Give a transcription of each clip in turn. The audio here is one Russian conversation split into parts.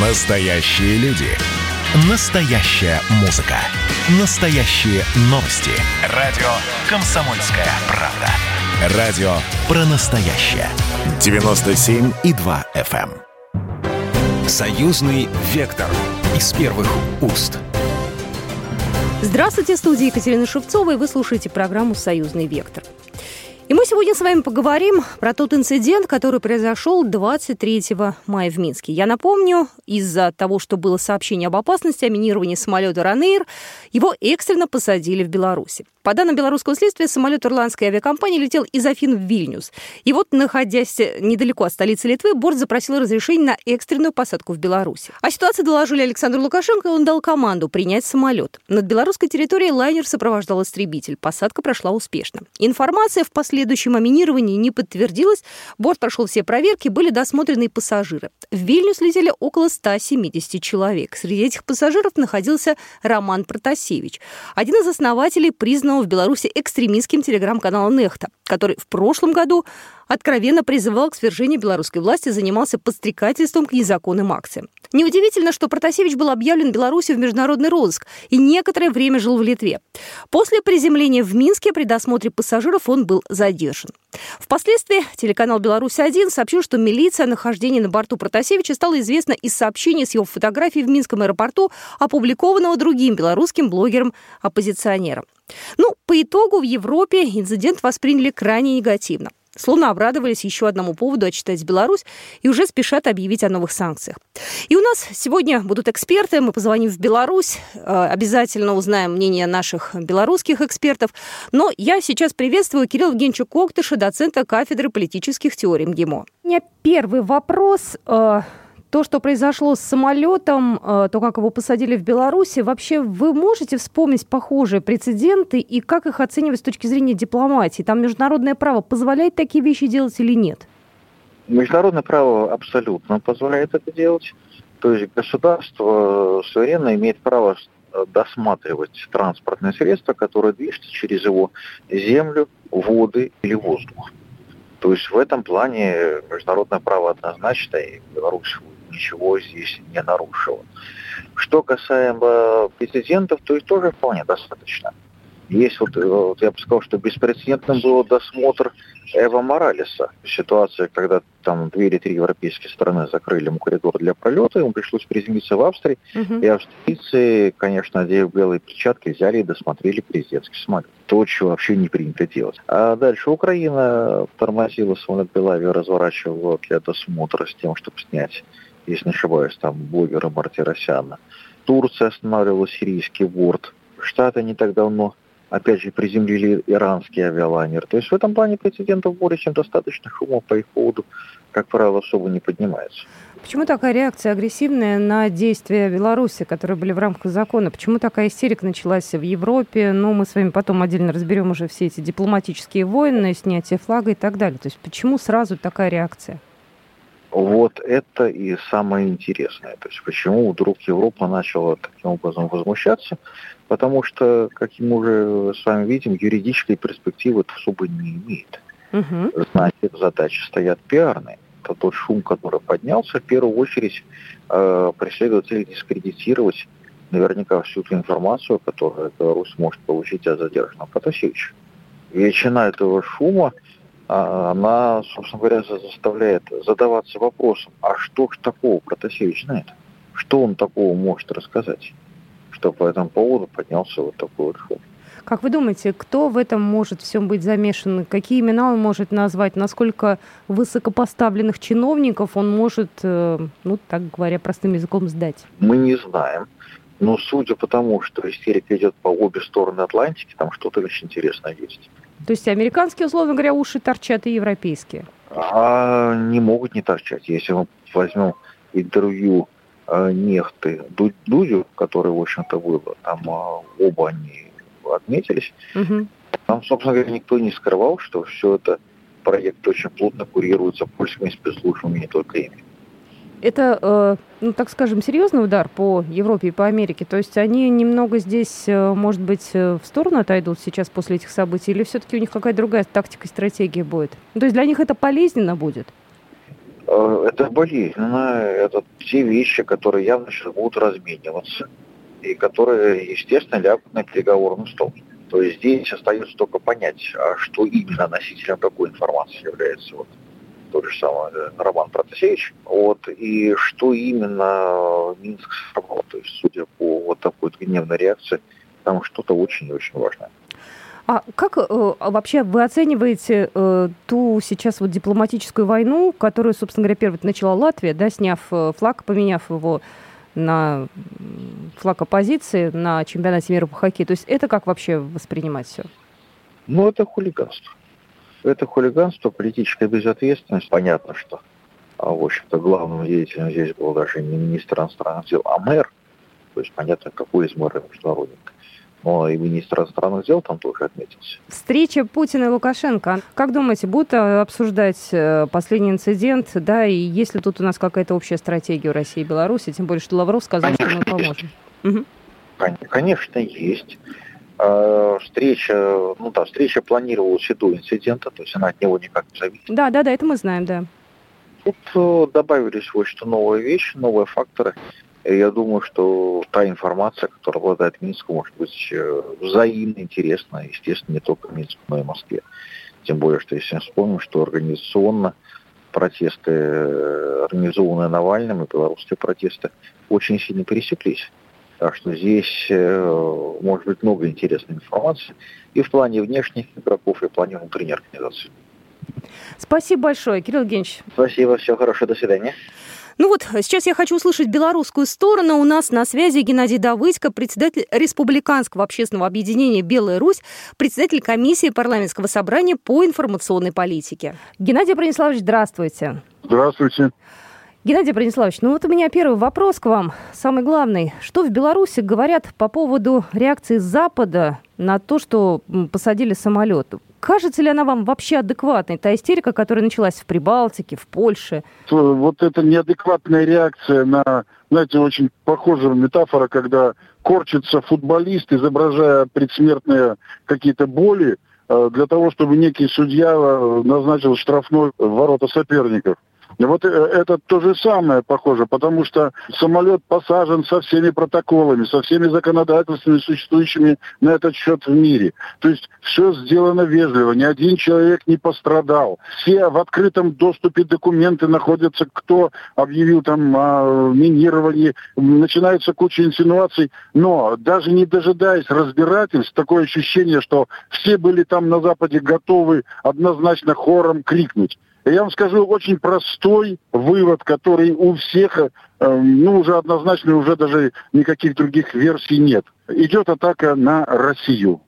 Настоящие люди. Настоящая музыка. Настоящие новости. Радио «Комсомольская правда». Радио про настоящее. 97,2 FM. эм. Союзный вектор. Из первых уст. Здравствуйте, студия Екатерина Шевцова, и вы слушаете программу «Союзный вектор». И мы сегодня с вами поговорим про тот инцидент, который произошел 23 мая в Минске. Я напомню, из-за того, что было сообщение об опасности о минировании самолета «Ранейр», его экстренно посадили в Беларуси. По данным белорусского следствия, самолет ирландской авиакомпании летел из Афин в Вильнюс. И вот, находясь недалеко от столицы Литвы, борт запросил разрешение на экстренную посадку в Беларуси. О ситуации доложили Александру Лукашенко, и он дал команду принять самолет. Над белорусской территорией лайнер сопровождал истребитель. Посадка прошла успешно. Информация в последующем о минировании не подтвердилась. Борт прошел все проверки, были досмотрены и пассажиры. В Вильнюс летели около 170 человек. Среди этих пассажиров находился Роман Протасевич, один из основателей признанного в Беларуси экстремистским телеграм-канала «Нехта», который в прошлом году откровенно призывал к свержению белорусской власти, занимался подстрекательством к незаконным акциям. Неудивительно, что Протасевич был объявлен Беларусью в международный розыск и некоторое время жил в Литве. После приземления в Минске при досмотре пассажиров он был задержан. Впоследствии телеканал «Беларусь-1» сообщил, что милиция о нахождении на борту Протасевича стала известна из сообщений с его фотографией в Минском аэропорту, опубликованного другим белорусским блогером-оппозиционером. Ну, по итогу в Европе инцидент восприняли крайне негативно. Словно обрадовались еще одному поводу отчитать Беларусь и уже спешат объявить о новых санкциях. И у нас сегодня будут эксперты. Мы позвоним в Беларусь, э, обязательно узнаем мнение наших белорусских экспертов. Но я сейчас приветствую Кирилла Евгеньевича Коктыша, доцента кафедры политических теорий МГИМО. У меня первый вопрос. Э, то, что произошло с самолетом, э, то, как его посадили в Беларуси, вообще вы можете вспомнить похожие прецеденты и как их оценивать с точки зрения дипломатии? Там международное право позволяет такие вещи делать или нет? Международное право абсолютно позволяет это делать. То есть государство суверенно имеет право досматривать транспортные средства, которые движутся через его землю, воды или воздух. То есть в этом плане международное право однозначно, и Беларусь ничего здесь не нарушила. Что касаемо прецедентов, то их тоже вполне достаточно. Есть вот, вот я бы сказал, что беспрецедентным был досмотр Эва Моралеса. Ситуация, когда там две или три европейские страны закрыли ему коридор для пролета, ему пришлось приземлиться в Австрии, угу. и австрийцы, конечно, надев белые перчатки, взяли и досмотрели президентский самолет. То, что вообще не принято делать. А дальше Украина тормозила самолет Белавия, разворачивала для досмотра с тем, чтобы снять если не ошибаюсь, там блогера Мартиросяна. Турция останавливала сирийский борт. Штаты не так давно, опять же, приземлили иранский авиалайнер. То есть в этом плане прецедентов более чем достаточно шума по их поводу, как правило, особо не поднимается. Почему такая реакция агрессивная на действия Беларуси, которые были в рамках закона? Почему такая истерика началась в Европе? Ну, мы с вами потом отдельно разберем уже все эти дипломатические войны, снятие флага и так далее. То есть почему сразу такая реакция? Вот это и самое интересное. То есть почему вдруг Европа начала таким образом возмущаться? Потому что, как мы уже с вами видим, юридической перспективы это особо не имеет. Угу. Значит, задачи стоят пиарные. Это тот шум, который поднялся, в первую очередь э, преследует цель дискредитировать наверняка всю ту информацию, которую Беларусь может получить о задержанном Протасевиче. Величина этого шума она, собственно говоря, заставляет задаваться вопросом, а что ж такого Протасевич знает? Что он такого может рассказать? Что по этому поводу поднялся вот такой вот шум. Как вы думаете, кто в этом может всем быть замешан? Какие имена он может назвать? Насколько высокопоставленных чиновников он может, э, ну, так говоря, простым языком сдать? Мы не знаем. Но судя по тому, что истерика идет по обе стороны Атлантики, там что-то очень интересное есть. То есть американские, условно говоря, уши торчат и европейские? А не могут не торчать. Если мы возьмем интервью э, Нехты Дудю, который, в общем-то, было, там э, оба они отметились, угу. там, собственно говоря, никто не скрывал, что все это проект очень плотно курируется польскими спецслужбами, не только ими это, э, ну, так скажем, серьезный удар по Европе и по Америке? То есть они немного здесь, э, может быть, э, в сторону отойдут сейчас после этих событий? Или все-таки у них какая-то другая тактика и стратегия будет? То есть для них это полезненно будет? Это болезненно, это те вещи, которые явно сейчас будут размениваться, и которые, естественно, лягут на переговорный стол. То есть здесь остается только понять, а что именно носителем какой информации является вот тот же самый э, Роман Протасевич, вот, и что именно Минск собрал. То есть, судя по вот такой гневной реакции, там что-то очень и очень важное. А как э, вообще вы оцениваете э, ту сейчас вот дипломатическую войну, которую, собственно говоря, первой начала Латвия, да, сняв э, флаг, поменяв его на флаг оппозиции на чемпионате мира по хоккею? То есть это как вообще воспринимать все? Ну, это хулиганство. Это хулиганство, политическая безответственность. Понятно, что, а, в общем-то, главным деятелем здесь был даже не министр иностранных дел, а мэр. То есть понятно, какой из мэра международник но и министр иностранных дел там тоже отметился. Встреча Путина и Лукашенко. Как думаете, будут э, обсуждать э, последний инцидент, да, и есть ли тут у нас какая-то общая стратегия у России и Беларуси, тем более, что Лавров сказал, Конечно, что мы поможем. Угу. Конечно, есть. А, встреча, ну да, встреча планировалась и до инцидента, то есть она от него никак не зависит. Да, да, да, это мы знаем, да. Тут э, добавились вот что новые вещи, новые факторы. И я думаю, что та информация, которая обладает Минском, может быть э, взаимно интересна, естественно, не только Минску, но и Москве. Тем более, что если мы вспомним, что организационно протесты, э, организованные Навальным, и белорусские протесты, очень сильно пересеклись. Так что здесь э, может быть много интересной информации и в плане внешних игроков, и в плане внутренней организации. Спасибо большое, Кирилл Евгеньевич. Спасибо, всего хорошего, до свидания. Ну вот, сейчас я хочу услышать белорусскую сторону. У нас на связи Геннадий Давыдько, председатель Республиканского общественного объединения «Белая Русь», председатель комиссии парламентского собрания по информационной политике. Геннадий Брониславович, здравствуйте. Здравствуйте. Геннадий Брониславович, ну вот у меня первый вопрос к вам, самый главный. Что в Беларуси говорят по поводу реакции Запада на то, что посадили самолет? Кажется ли она вам вообще адекватной, та истерика, которая началась в Прибалтике, в Польше? Вот эта неадекватная реакция на, знаете, очень похожая метафора, когда корчится футболист, изображая предсмертные какие-то боли, э, для того, чтобы некий судья э, назначил штрафной ворота соперников. Вот э, это то же самое похоже, потому что самолет посажен со всеми протоколами, со всеми законодательствами, существующими на этот счет в мире. То есть все сделано вежливо, ни один человек не пострадал. Все в открытом доступе документы находятся, кто объявил там о минировании, начинается куча инсинуаций, но даже не дожидаясь разбирательств, такое ощущение, что все были там на Западе готовы однозначно хором крикнуть. Я вам скажу очень простой вывод, который у всех, э, ну, уже однозначно, уже даже никаких других версий нет. Идет атака на Россию.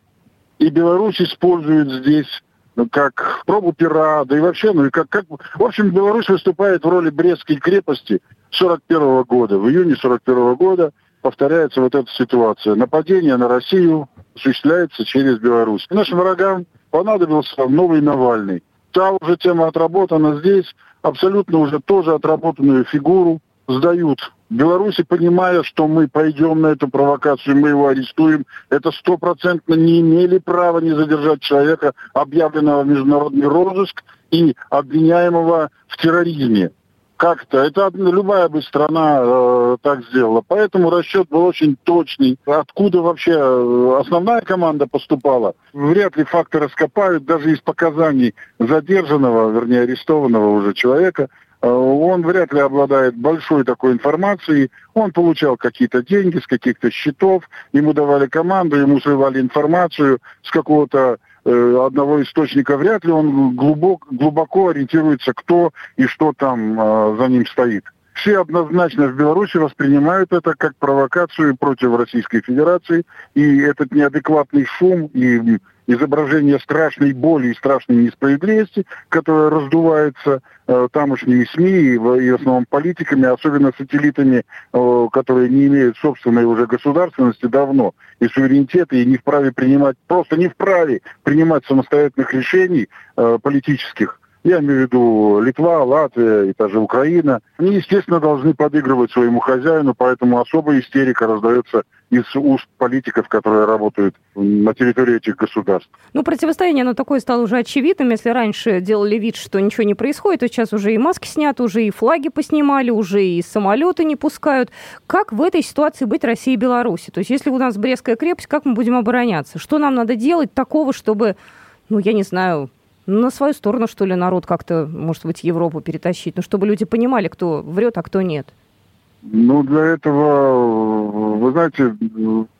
И Беларусь использует здесь ну, как пробу пера, да и вообще, ну и как, как... В общем, Беларусь выступает в роли Брестской крепости 41 года. В июне 41 года повторяется вот эта ситуация. Нападение на Россию осуществляется через Беларусь. Нашим врагам понадобился новый Навальный та уже тема отработана. Здесь, абсолютно уже тоже отработанную фигуру сдают. Беларуси, понимая, что мы пойдем на эту провокацию, мы его арестуем, это стопроцентно не имели права не задержать человека, объявленного в международный розыск и обвиняемого в терроризме как-то. Это любая бы страна э, так сделала. Поэтому расчет был очень точный. Откуда вообще э, основная команда поступала, вряд ли факты раскопают. Даже из показаний задержанного, вернее арестованного уже человека, э, он вряд ли обладает большой такой информацией. Он получал какие-то деньги с каких-то счетов, ему давали команду, ему срывали информацию с какого-то одного источника, вряд ли он глубоко, глубоко ориентируется, кто и что там э, за ним стоит. Все однозначно в Беларуси воспринимают это как провокацию против Российской Федерации, и этот неадекватный шум и изображение страшной боли и страшной несправедливости, которая раздувается э, тамошними СМИ и, и в основном политиками, особенно сателлитами, э, которые не имеют собственной уже государственности давно и суверенитета, и не вправе принимать, просто не вправе принимать самостоятельных решений э, политических, я имею в виду Литва, Латвия и та же Украина, они, естественно, должны подыгрывать своему хозяину, поэтому особая истерика раздается из уст политиков, которые работают на территории этих государств. Ну, противостояние, оно такое стало уже очевидным. Если раньше делали вид, что ничего не происходит, то сейчас уже и маски сняты, уже и флаги поснимали, уже и самолеты не пускают. Как в этой ситуации быть России и Беларуси? То есть если у нас Брестская крепость, как мы будем обороняться? Что нам надо делать такого, чтобы, ну, я не знаю, на свою сторону, что ли, народ как-то, может быть, Европу перетащить, ну, чтобы люди понимали, кто врет, а кто нет. Ну, для этого, вы знаете,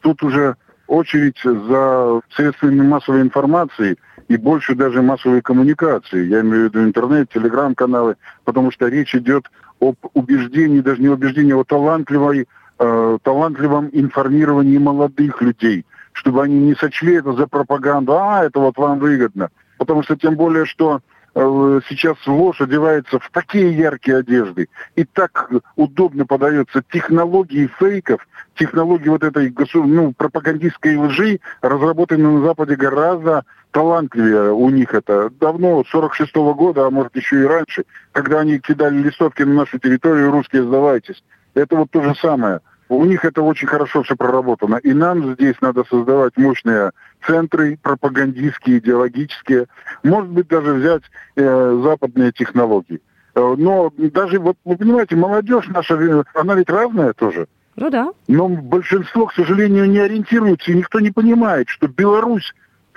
тут уже очередь за средствами массовой информации и больше даже массовой коммуникации. Я имею в виду интернет, телеграм-каналы, потому что речь идет об убеждении, даже не убеждении, а о талантливой, э, талантливом информировании молодых людей, чтобы они не сочли это за пропаганду, а, это вот вам выгодно. Потому что тем более, что сейчас ложь одевается в такие яркие одежды и так удобно подается технологии фейков, технологии вот этой ну, пропагандистской лжи, разработанные на Западе гораздо талантливее у них это. Давно, 46 -го года, а может еще и раньше, когда они кидали листовки на нашу территорию, русские сдавайтесь. Это вот то же самое. У них это очень хорошо все проработано. И нам здесь надо создавать мощные центры пропагандистские, идеологические. Может быть, даже взять э, западные технологии. Э, но даже, вот вы понимаете, молодежь наша, э, она ведь разная тоже. Ну да. Но большинство, к сожалению, не ориентируется, и никто не понимает, что Беларусь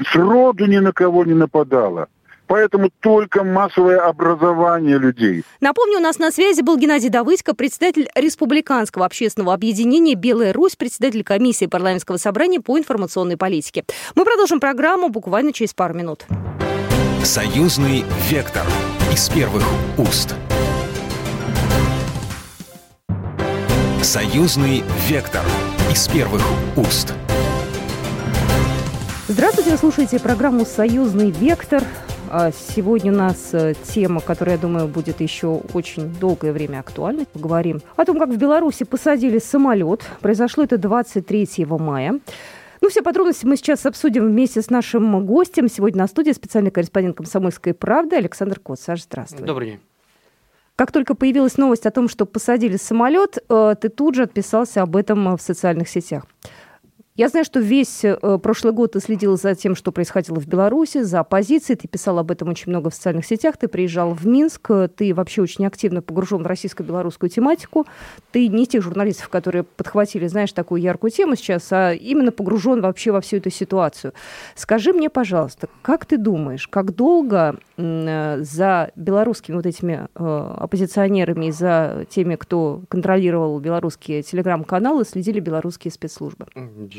сроду ни на кого не нападала. Поэтому только массовое образование людей. Напомню, у нас на связи был Геннадий Давыдько, председатель Республиканского общественного объединения «Белая Русь», председатель комиссии парламентского собрания по информационной политике. Мы продолжим программу буквально через пару минут. Союзный вектор из первых уст. Союзный вектор из первых уст. Здравствуйте, вы слушаете программу «Союзный вектор». А сегодня у нас э, тема, которая, я думаю, будет еще очень долгое время актуальной. Поговорим о том, как в Беларуси посадили самолет. Произошло это 23 мая. Ну, все подробности мы сейчас обсудим вместе с нашим гостем. Сегодня на студии специальный корреспондент «Комсомольской правды» Александр Кот. Саш, здравствуй. Добрый день. Как только появилась новость о том, что посадили самолет, э, ты тут же отписался об этом в социальных сетях. Я знаю, что весь э, прошлый год ты следил за тем, что происходило в Беларуси, за оппозицией. Ты писал об этом очень много в социальных сетях. Ты приезжал в Минск. Ты вообще очень активно погружен в российско-белорусскую тематику. Ты не тех журналистов, которые подхватили, знаешь, такую яркую тему сейчас, а именно погружен вообще во всю эту ситуацию. Скажи мне, пожалуйста, как ты думаешь, как долго э, за белорусскими вот этими э, оппозиционерами и за теми, кто контролировал белорусские телеграм-каналы, следили белорусские спецслужбы?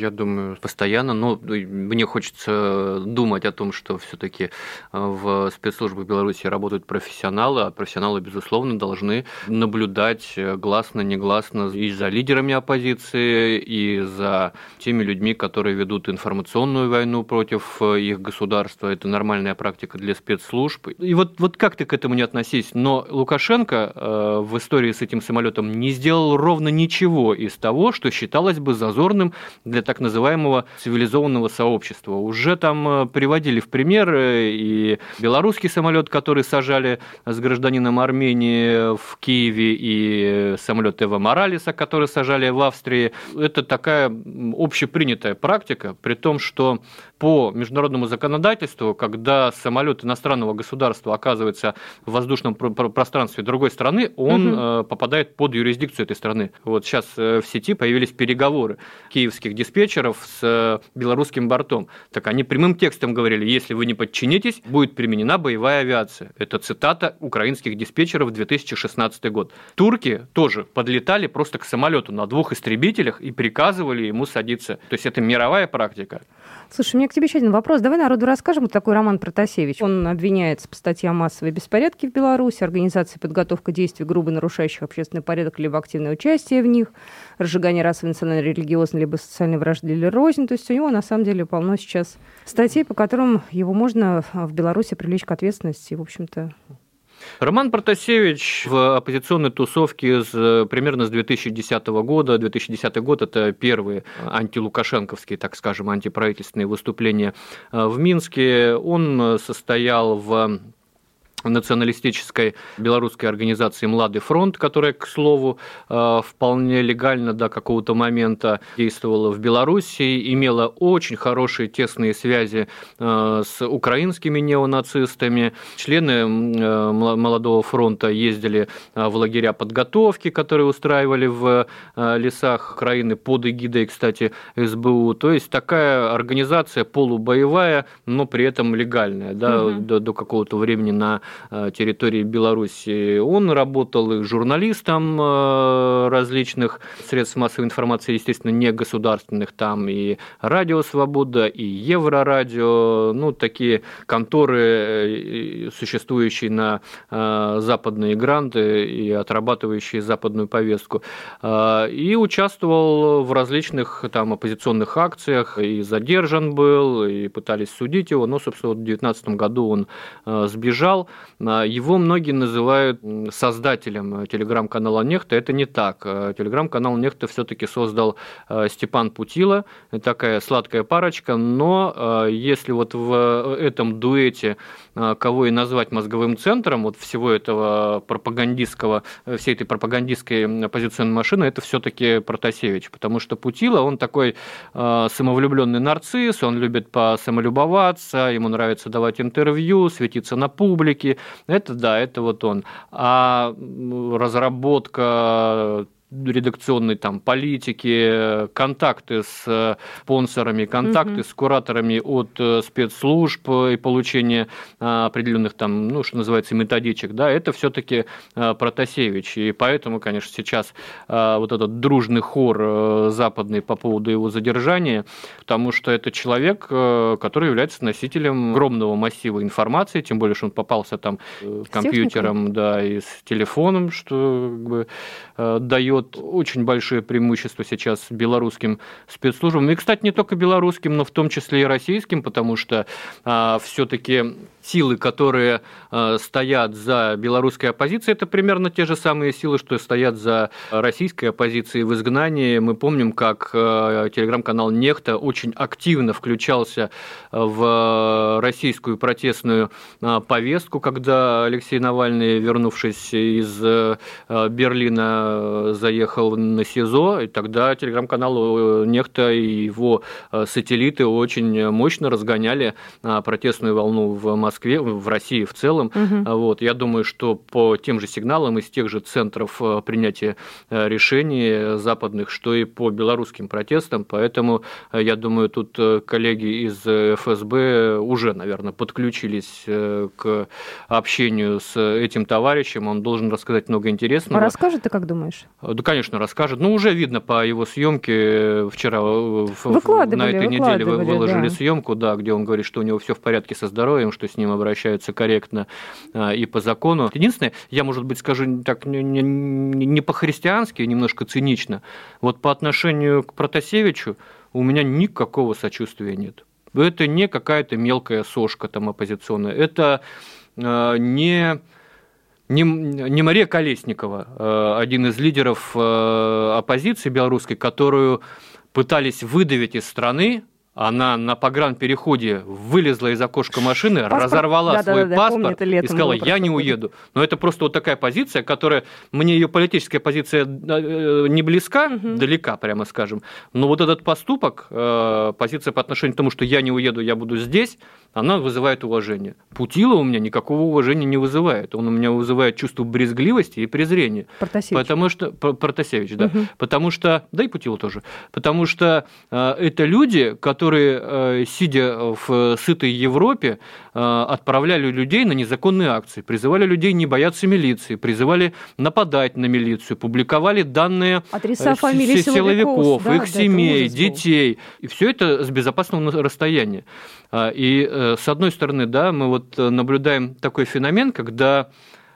Я думаю, постоянно. Но мне хочется думать о том, что все-таки э, в спецслужбах Беларуси работают профессионалы, а профессионалы, безусловно, должны наблюдать э, гласно, негласно и за лидерами оппозиции, и за теми людьми, которые ведут информационную войну против э, их государства. Это нормальная практика для спецслужб. И вот, вот как ты к этому не относись, но Лукашенко в истории с этим самолетом не сделал ровно ничего из того, что считалось бы зазорным для так называемого цивилизованного сообщества. Уже там э, приводили в пример э, и белорусский самолет, который сажали с гражданином Армении в Киеве, и самолет Эва Моралеса, который сажали в Австрии. Это такая общепринятая практика, при том, что по международному законодательству, когда самолет иностранного государства оказывается в воздушном пространстве другой страны, он угу. попадает под юрисдикцию этой страны. Вот сейчас в сети появились переговоры киевских диспетчеров диспетчеров с э, белорусским бортом. Так они прямым текстом говорили, если вы не подчинитесь, будет применена боевая авиация. Это цитата украинских диспетчеров 2016 год. Турки тоже подлетали просто к самолету на двух истребителях и приказывали ему садиться. То есть это мировая практика. Слушай, у меня к тебе еще один вопрос. Давай народу расскажем. Вот такой Роман Протасевич. Он обвиняется по статьям массовые беспорядки в Беларуси, организация подготовка действий, грубо нарушающих общественный порядок, либо активное участие в них, разжигание расовой, национальной, религиозной, либо социальной вражды или рознь. То есть у него на самом деле полно сейчас статей, по которым его можно в Беларуси привлечь к ответственности. В общем-то, Роман Протасевич в оппозиционной тусовке с, примерно с 2010 года. 2010 год – это первые антилукашенковские, так скажем, антиправительственные выступления в Минске. Он состоял в националистической белорусской организации «Младый фронт», которая, к слову, э, вполне легально до какого-то момента действовала в Беларуси, имела очень хорошие тесные связи э, с украинскими неонацистами. Члены э, «Молодого фронта» ездили в лагеря подготовки, которые устраивали в лесах Украины под эгидой, кстати, СБУ. То есть такая организация полубоевая, но при этом легальная да, угу. до, до какого-то времени на территории Беларуси. Он работал и журналистом э, различных средств массовой информации, естественно, не государственных, там и Радио Свобода, и Еврорадио, ну, такие конторы, э, существующие на западные гранты и отрабатывающие западную повестку. И участвовал в различных там оппозиционных акциях, и задержан был, и пытались судить его, но, собственно, в 2019 году он сбежал. А, его многие называют создателем телеграм-канала Нехта. Это не так. А, телеграм-канал Нехта все-таки создал а, Степан Путила, такая сладкая парочка, но если вот в этом дуэте кого и назвать мозговым центром вот всего этого пропагандистского, всей этой пропагандистской оппозиционной машины, это все-таки Протасевич, потому что Путила, он такой самовлюбленный нарцисс, он любит посамолюбоваться, ему нравится давать интервью, светиться на публике, это да, это вот он. А разработка редакционной там политики, контакты с э, спонсорами, контакты угу. с кураторами от э, спецслужб и получение э, определенных там, ну, что называется, методичек, да, это все-таки Протасевич. И поэтому, конечно, сейчас вот этот дружный хор западный по поводу его задержания, потому что это человек, который является носителем огромного массива информации, тем более, что он попался там компьютером, да, и с телефоном, что как бы, дает дает очень большое преимущество сейчас белорусским спецслужбам. И, кстати, не только белорусским, но в том числе и российским, потому что а, все-таки силы, которые э, стоят за белорусской оппозицией, это примерно те же самые силы, что стоят за российской оппозицией в изгнании. Мы помним, как э, телеграм-канал Нехта очень активно включался в российскую протестную э, повестку, когда Алексей Навальный, вернувшись из Берлина, заехал на СИЗО, и тогда телеграм-канал Нехта и его сателлиты очень мощно разгоняли протестную волну в Москве в России в целом. Угу. Вот, я думаю, что по тем же сигналам из тех же центров э, принятия э, решений западных, что и по белорусским протестам. Поэтому, э, я думаю, тут коллеги из ФСБ уже, наверное, подключились к общению с этим товарищем. Он должен рассказать много интересного. А расскажет, ты как думаешь? Да, конечно, расскажет. Ну, уже видно по его съемке вчера на этой неделе выложили да. съемку, да, где он говорит, что у него все в порядке со здоровьем, что с ним обращаются корректно а, и по закону. Единственное, я, может быть, скажу так не, не, не по-христиански, а немножко цинично, вот по отношению к Протасевичу у меня никакого сочувствия нет. Это не какая-то мелкая сошка там оппозиционная, это э, не не, Мария Колесникова, э, один из лидеров э, оппозиции белорусской, которую пытались выдавить из страны она на погранпереходе вылезла из окошка машины, паспорт? разорвала да, свой да, да, паспорт и сказала, я не уеду. Но это просто вот такая позиция, которая, мне ее политическая позиция э, не близка, угу. далека, прямо скажем. Но вот этот поступок, э, позиция по отношению к тому, что я не уеду, я буду здесь, она вызывает уважение. Путила у меня никакого уважения не вызывает. Он у меня вызывает чувство брезгливости и презрения. Протасевич. Потому что... Протасевич, да. Угу. Потому что... Да и Путила тоже. Потому что э, это люди, которые, э, сидя в сытой Европе, э, отправляли людей на незаконные акции, призывали людей не бояться милиции, призывали нападать на милицию, публиковали данные Адреса, э, фамилии силовиков, да, их да, семей, детей. И все это с безопасного расстояния. А, и с одной стороны, да, мы вот наблюдаем такой феномен, когда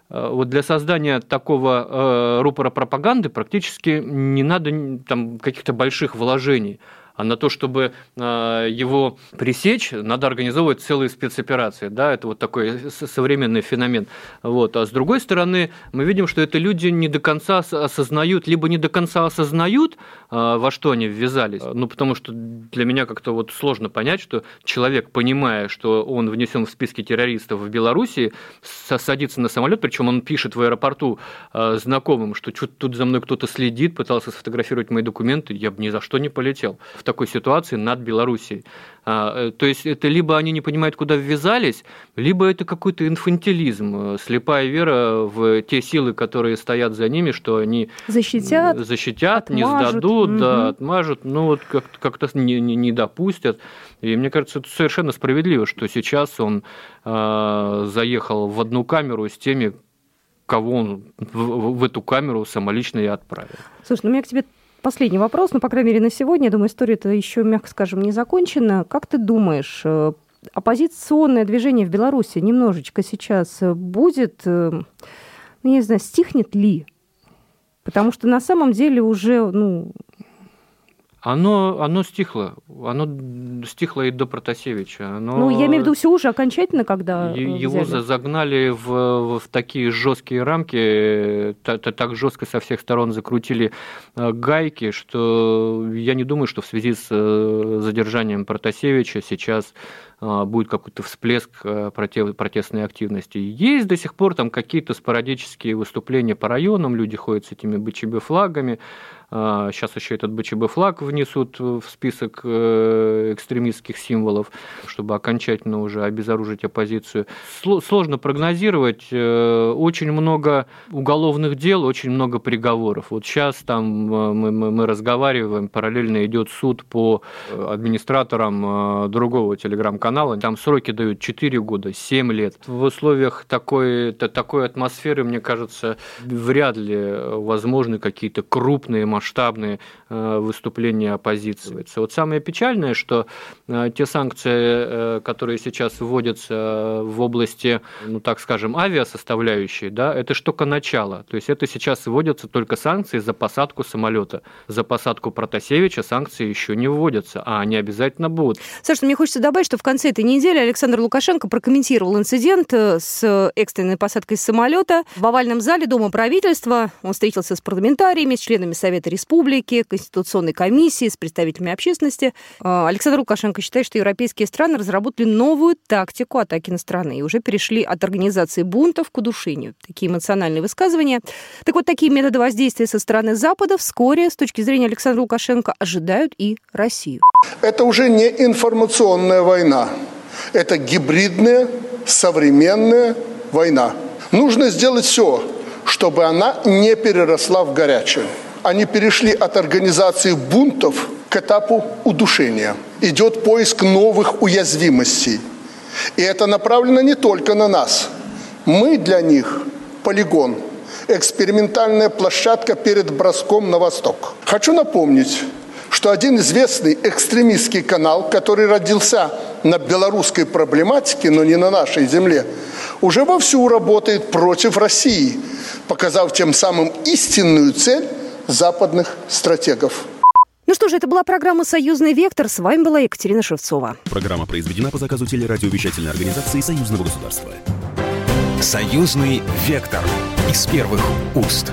вот для создания такого рупора пропаганды практически не надо там каких-то больших вложений А на то, чтобы его пресечь, надо организовывать целые спецоперации. Да? Это вот такой современный феномен. Вот. А с другой стороны, мы видим, что это люди не до конца осознают, либо не до конца осознают, во что они ввязались. Ну, потому что для меня как-то вот сложно понять, что человек, понимая, что он внесен в списки террористов в Беларуси, садится на самолет, причем он пишет в аэропорту э, знакомым, что тут за мной кто-то следит, пытался сфотографировать мои документы, я бы ни за что не полетел в такой ситуации над Белоруссией. А, э, то есть это либо они не понимают, куда ввязались, либо это какой-то инфантилизм, э, слепая вера в те силы, которые стоят за ними, что они защитят, защитят не сдадут, угу. да, отмажут, ну вот как-то не, не, не допустят. И мне кажется, это совершенно справедливо, что сейчас он э, заехал в одну камеру с теми, кого он в, в эту камеру самолично и отправил. Слушай, ну у меня к тебе последний вопрос, ну, по крайней мере, на сегодня. Я думаю, история-то еще, мягко скажем, не закончена. Как ты думаешь, э, оппозиционное движение в Беларуси немножечко сейчас будет, э, ну, не знаю, стихнет ли? Потому что на самом деле уже, ну, оно, оно стихло. Оно стихло и до Протасевича. Оно... Ну, я имею в виду все уже окончательно, когда Его взяли. загнали в, в такие жесткие рамки, так, так жестко со всех сторон закрутили э, гайки, что я не думаю, что в связи с э, задержанием Протасевича сейчас э, будет какой-то всплеск протестной активности. Есть до сих пор там какие-то спорадические выступления по районам, люди ходят с этими БЧБ-флагами, Сейчас а, еще этот БЧБ флаг внесут в список э, экстремистских символов, чтобы окончательно уже обезоружить оппозицию. Сложно прогнозировать. Э, очень много уголовных дел, очень много приговоров. Вот сейчас там э, мы, мы, мы разговариваем, параллельно идет суд по администраторам другого телеграм-канала. Там сроки дают 4 года, 7 лет. В условиях такой, такой атмосферы, мне кажется, вряд ли возможны какие-то крупные масштабные э, выступления оппозиции. Вот самое печальное, что э, те санкции, э, которые сейчас вводятся в области, ну так скажем, авиасоставляющей, да, это ж только начало. То есть это сейчас вводятся только санкции за посадку самолета. За посадку Протасевича санкции еще не вводятся, а они обязательно будут. Саша, мне хочется добавить, что в конце этой недели Александр Лукашенко прокомментировал инцидент с экстренной посадкой самолета в овальном зале Дома правительства. Он встретился с парламентариями, с членами Совета Совета Республики, Конституционной комиссии, с представителями общественности. А, Александр Лукашенко считает, что европейские страны разработали новую тактику атаки на страны и уже перешли от организации бунтов к удушению. Такие эмоциональные высказывания. Так вот, такие методы воздействия со стороны Запада вскоре, с точки зрения Александра Лукашенко, ожидают и Россию. Это уже не информационная война. Это гибридная, современная война. Нужно сделать все, чтобы она не переросла в горячую они перешли от организации бунтов к этапу удушения. Идет поиск новых уязвимостей. И это направлено не только на нас. Мы для них полигон, экспериментальная площадка перед броском на восток. Хочу напомнить, что один известный экстремистский канал, который родился на белорусской проблематике, но не на нашей земле, уже вовсю работает против России, показав тем самым истинную цель западных стратегов. Ну что же, это была программа «Союзный вектор». С вами была Екатерина Шевцова. Программа произведена по заказу телерадиовещательной организации Союзного государства. «Союзный вектор» из первых уст.